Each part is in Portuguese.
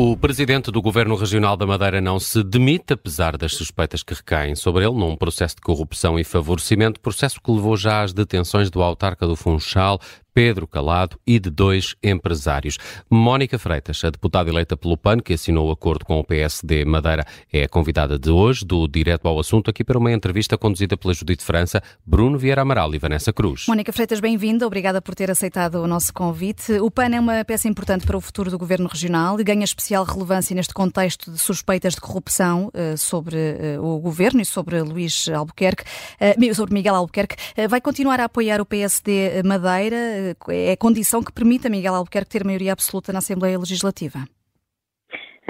O presidente do Governo Regional da Madeira não se demite, apesar das suspeitas que recaem sobre ele num processo de corrupção e favorecimento, processo que levou já às detenções do autarca do Funchal, Pedro Calado e de dois empresários. Mónica Freitas, a deputada eleita pelo PAN, que assinou o acordo com o PSD Madeira, é a convidada de hoje, do Direto ao Assunto, aqui para uma entrevista conduzida pela Judite França, Bruno Vieira Amaral e Vanessa Cruz. Mónica Freitas, bem-vinda. Obrigada por ter aceitado o nosso convite. O PAN é uma peça importante para o futuro do Governo Regional e ganha especial relevância neste contexto de suspeitas de corrupção uh, sobre uh, o Governo e sobre Luís Albuquerque, uh, sobre Miguel Albuquerque. vai continuar a apoiar o PSD Madeira? É a condição que permite a Miguel Albuquerque ter maioria absoluta na Assembleia Legislativa.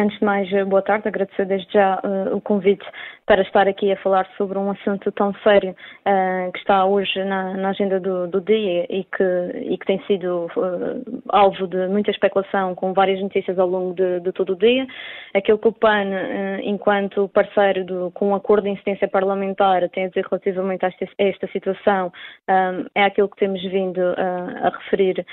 Antes de mais, boa tarde, agradecer desde já uh, o convite para estar aqui a falar sobre um assunto tão sério uh, que está hoje na, na agenda do, do, dia e que, e que tem sido uh, alvo de muita especulação com várias notícias ao longo de, de todo o dia. Aquilo que o PAN, enquanto parceiro do, com um acordo de incidência parlamentar, tem a dizer relativamente a esta, a esta situação um, é aquilo que temos vindo a referir,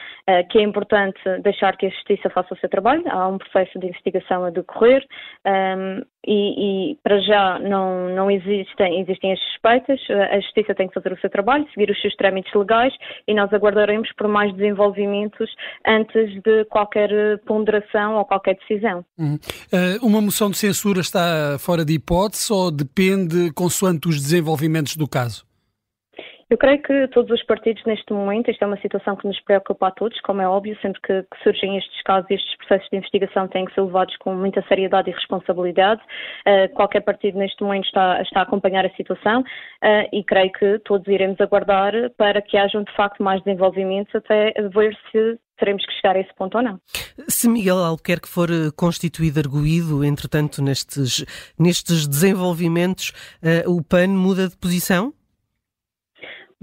que é importante deixar que a Justiça faça o seu trabalho. Há um processo de investigação a decorrer um, e, e, para já não, não existem, existem as suspeitas, a Justiça tem que fazer o seu trabalho, seguir os seus trâmites legais e nós aguardaremos por mais desenvolvimentos antes de qualquer ponderação ou qualquer decisão. Uhum. Uh, uma moção de censura está fora de hipótese ou depende consoante os desenvolvimentos do caso? Eu creio que todos os partidos neste momento, esta é uma situação que nos preocupa a todos, como é óbvio, sempre que, que surgem estes casos, estes processos de investigação têm que ser levados com muita seriedade e responsabilidade. Uh, qualquer partido neste momento está, está a acompanhar a situação uh, e creio que todos iremos aguardar para que hajam de facto mais desenvolvimentos até ver se teremos que chegar a esse ponto ou não. Se Miguel Albuquerque for eh, constituído arguído, entretanto, nestes, nestes desenvolvimentos, uh, o PAN muda de posição?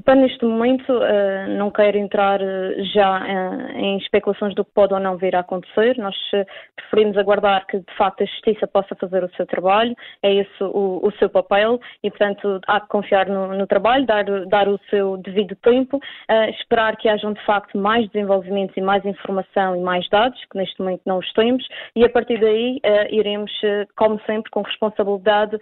Para neste momento, uh, não quero entrar uh, já uh, em especulações do que pode ou não vir a acontecer. Nós preferimos aguardar que, de facto, a Justiça possa fazer o seu trabalho. É esse o, o seu papel e, portanto, há que confiar no, no trabalho, dar, dar o seu devido tempo, esperar que hajam, de facto, mais desenvolvimentos e mais informação e mais dados, que neste momento não os temos, e a partir daí iremos, como sempre, com responsabilidade,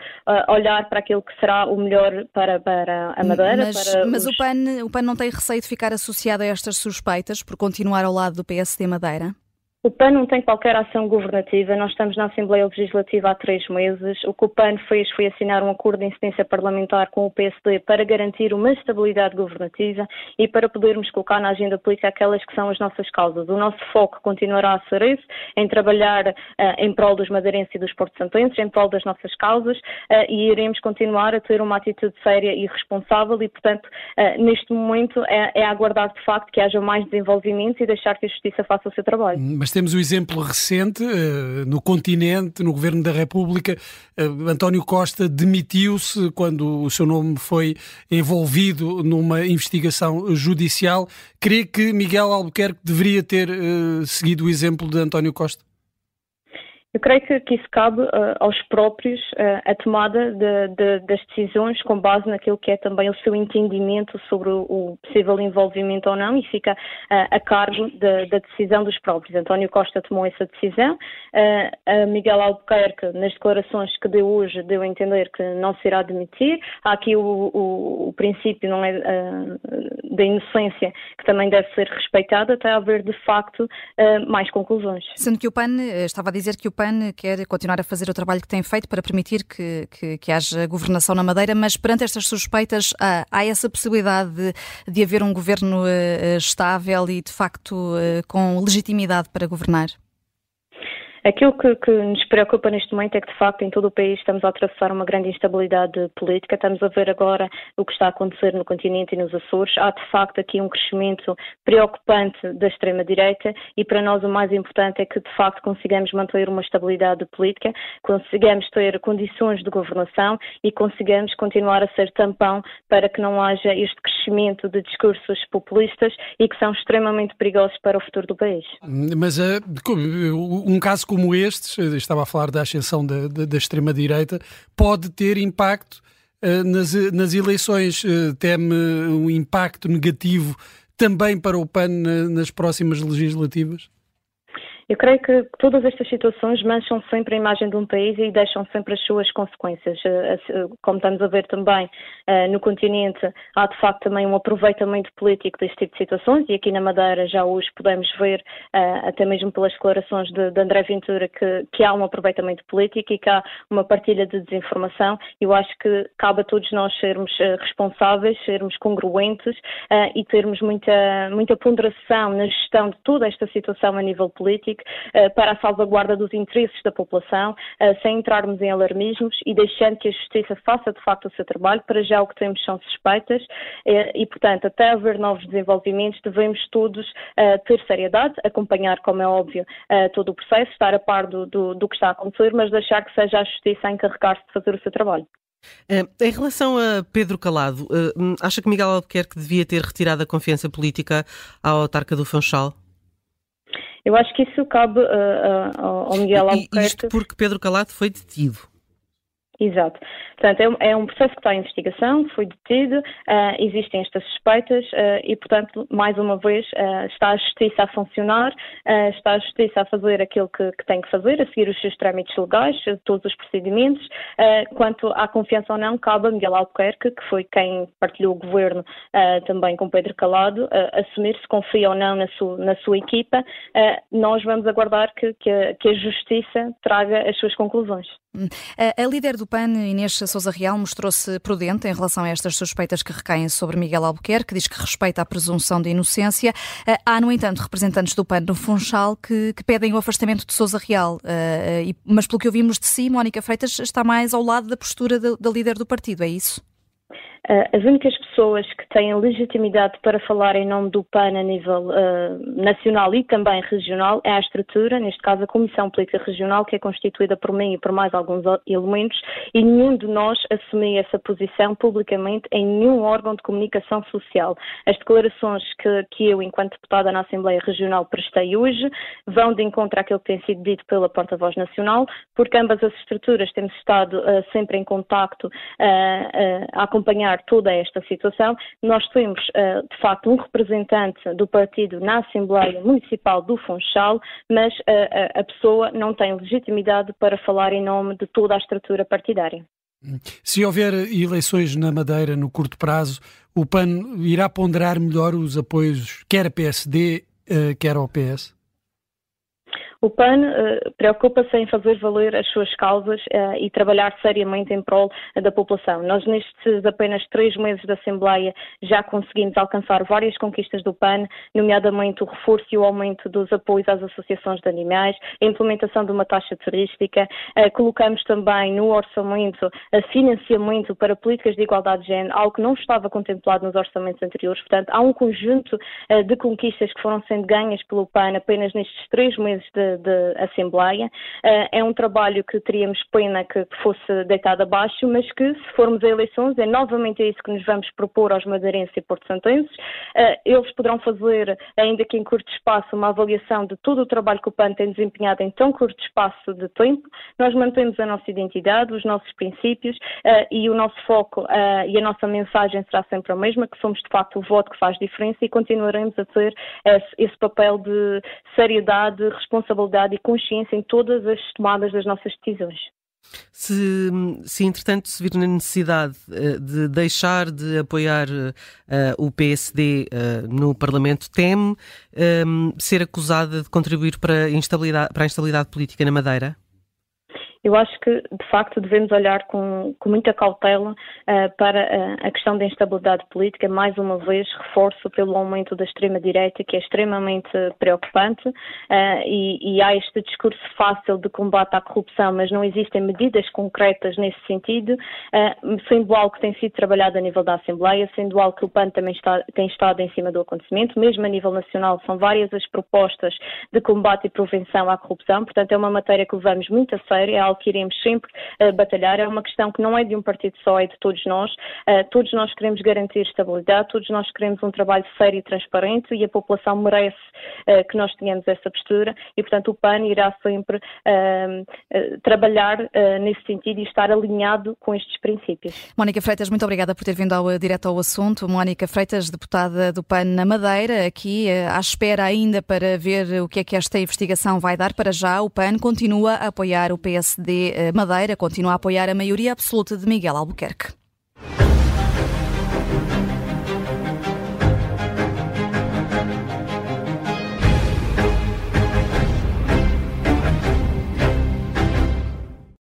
olhar para aquilo que será o melhor para, para a Madeira, mas, para mas o PAN, o PAN não tem receio de ficar associado a estas suspeitas por continuar ao lado do PSD Madeira? O PAN não tem qualquer ação governativa. Nós estamos na Assembleia Legislativa há três meses. O que o PAN fez foi assinar um acordo de incidência parlamentar com o PSD para garantir uma estabilidade governativa e para podermos colocar na agenda política aquelas que são as nossas causas. O nosso foco continuará a ser esse, em trabalhar uh, em prol dos madeirenses e dos porto-santenses, em prol das nossas causas uh, e iremos continuar a ter uma atitude séria e responsável e, portanto, uh, neste momento é, é aguardar de facto que haja mais desenvolvimentos e deixar que a Justiça faça o seu trabalho. Mas mas temos o exemplo recente uh, no continente, no Governo da República. Uh, António Costa demitiu-se quando o seu nome foi envolvido numa investigação judicial. Crê que Miguel Albuquerque deveria ter uh, seguido o exemplo de António Costa? Eu creio que, que isso cabe uh, aos próprios uh, a tomada de, de, das decisões com base naquilo que é também o seu entendimento sobre o, o possível envolvimento ou não e fica uh, a cargo de, da decisão dos próprios. António Costa tomou essa decisão, Miguel Albuquerque, nas declarações que deu hoje, deu a entender que não se irá demitir. Há aqui o, o, o princípio não é, da inocência que também deve ser respeitado até haver de facto mais conclusões. Sendo que o PAN estava a dizer que o PAN quer continuar a fazer o trabalho que tem feito para permitir que, que, que haja governação na Madeira, mas perante estas suspeitas há, há essa possibilidade de, de haver um governo uh, estável e, de facto, com legitimidade para governar? Aquilo que, que, nos preocupa neste momento é que, de facto, em todo o país estamos a atravessar uma grande instabilidade política. Estamos a ver agora o que está a acontecer no continente e nos Açores. Há, de facto, aqui um crescimento preocupante da extrema-direita e, para nós, o mais importante é que, de facto, consigamos manter uma estabilidade política, consigamos ter condições de governação e consigamos continuar a ser tampão para que não haja este crescimento de discursos populistas e que são extremamente perigosos para o futuro do país. Mas uh, um caso como estes, estava a falar da ascensão da, da, da extrema-direita, pode ter impacto uh, nas, nas eleições. Uh, teme um impacto negativo também para o PAN nas próximas legislativas? Eu creio que todas estas situações mancham sempre a imagem de um país e deixam sempre as suas consequências. Eh, como estamos a ver também eh, no continente, há de facto também um aproveitamento político deste tipo de situações e aqui na Madeira já hoje podemos ver, eh, até mesmo pelas declarações de, de André Ventura, que, que há um aproveitamento político e que há uma partilha de desinformação. Eu acho que cabe a todos nós sermos responsáveis, sermos congruentes e termos muita, muita ponderação na gestão de toda esta situação a nível político para a salvaguarda dos interesses da população, sem entrarmos em alarmismos e deixando que a Justiça faça de facto o seu trabalho. Para já o que temos são suspeitas eh, e, portanto, até haver novos desenvolvimentos, devemos todos ter seriedade, acompanhar, como é óbvio, todo o processo, estar a par do, do, do, que está a acontecer, mas deixar que seja a Justiça a encarregar-se de fazer o seu trabalho. em relação a Pedro Calado, acha que Miguel Albuquerque devia ter retirado a confiança política ao autarca do Funchal? Eu acho que isso cabe uh, uh, ao Miguel Albuquerque. Isto porque Pedro Calado foi detido. Exato. Portanto, é um, é um, processo que está em investigação, foi detido, uh, existem estas suspeitas uh, e, portanto, mais uma vez, uh, está a justiça a funcionar, está a justiça a fazer aquilo que, que, tem que fazer, a seguir os seus trâmites legais, todos os procedimentos. quanto à confiança ou não, cabe a Miguel Albuquerque, que foi quem partilhou o governo também com Pedro Calado, assumir se confia ou não na sua, na sua equipa. nós vamos aguardar que, que, a, que a justiça traga as suas conclusões. Hum. A líder do PAN, Inês Souza Real, mostrou-se prudente em relação a estas suspeitas que recaem sobre Miguel Albuquerque, diz que respeita a presunção de inocência. Eh, há, no entanto, representantes do PAN no Funchal que, que pedem o afastamento de Souza Real, eh, mas pelo que ouvimos de si, Mónica Freitas está mais ao lado da postura da líder do partido, é isso? Uh, as únicas pessoas que têm legitimidade para falar em nome do PAN a nível uh, nacional e também regional é a estrutura, neste caso a Comissão Política Regional, que é constituída por mim e por mais alguns elementos, e nenhum de nós assumia essa posição publicamente em nenhum órgão de comunicação social. As declarações que, que eu, enquanto deputada na Assembleia Regional, prestei hoje vão de encontro àquilo que tem sido dito pela Porta-Voz Nacional, porque ambas as estruturas temos estado uh, sempre em contacto a acompanhar toda esta situação. Nós temos, eh, de facto, um representante do partido na Assembleia Municipal do Funchal, mas eh, a pessoa não tem legitimidade para falar em nome de toda a estrutura partidária. Se houver eleições na Madeira no curto prazo, o PAN irá ponderar melhor os apoios, quer a PSD, eh, quer ao PS? O PAN uh, preocupa-se em fazer valer as suas causas uh, e trabalhar seriamente em prol uh, da população. Nós, nestes apenas três meses de Assembleia, já conseguimos alcançar várias conquistas do PAN, nomeadamente o reforço e o aumento dos apoios às associações de animais, a implementação de uma taxa turística, colocamos também no orçamento financiamento para políticas de igualdade de género, algo que não estava contemplado nos orçamentos anteriores. Portanto, há um conjunto de conquistas que foram sendo ganhas pelo PAN apenas nestes três meses de de, Assembleia. Uh, é um trabalho que teríamos pena que fosse deitado abaixo, mas que, se formos a eleições, é novamente isso que nos vamos propor aos madeirenses e porto-santenses. Uh, eles poderão fazer, ainda que em curto espaço, uma avaliação de todo o trabalho que o PAN tem desempenhado em tão curto espaço de tempo. Nós mantemos a nossa identidade, os nossos princípios uh, e o nosso foco e a nossa mensagem será sempre a mesma, que somos de facto o voto que faz diferença e continuaremos a ter esse, esse papel de seriedade, responsabilidade responsabilidade e consciência em todas as tomadas das nossas decisões. Se, se entretanto se vir na necessidade uh, de deixar de apoiar uh, o PSD uh, no Parlamento, teme um, ser acusada de contribuir para instabilidade, para a instabilidade política na Madeira? Eu acho que, de facto, devemos olhar com, com muita cautela uh, para uh, a questão da instabilidade política. Mais uma vez, reforço pelo aumento da extrema-direita, que é extremamente preocupante, uh, e, e, há este discurso fácil de combate à corrupção, mas não existem medidas concretas nesse sentido, sendo algo que tem sido trabalhado a nível da Assembleia, sendo algo que o PAN também está, tem estado em cima do acontecimento, mesmo a nível nacional, são várias as propostas de combate e prevenção à corrupção, portanto, é uma matéria que levamos muito a sério, é algo que iremos sempre batalhar. É uma questão que não é de um partido só, é de todos nós. todos nós queremos garantir estabilidade, todos nós queremos um trabalho sério e transparente e a população merece que nós tenhamos essa postura e, portanto, o PAN irá sempre trabalhar nesse sentido e estar alinhado com estes princípios. Mónica Freitas, muito obrigada por ter vindo ao, direto ao assunto. Mónica Freitas, deputada do PAN na Madeira, aqui à espera ainda para ver o que é que esta investigação vai dar. Para já, o PAN continua a apoiar o PSD Madeira, continua a apoiar a maioria absoluta de Miguel Albuquerque.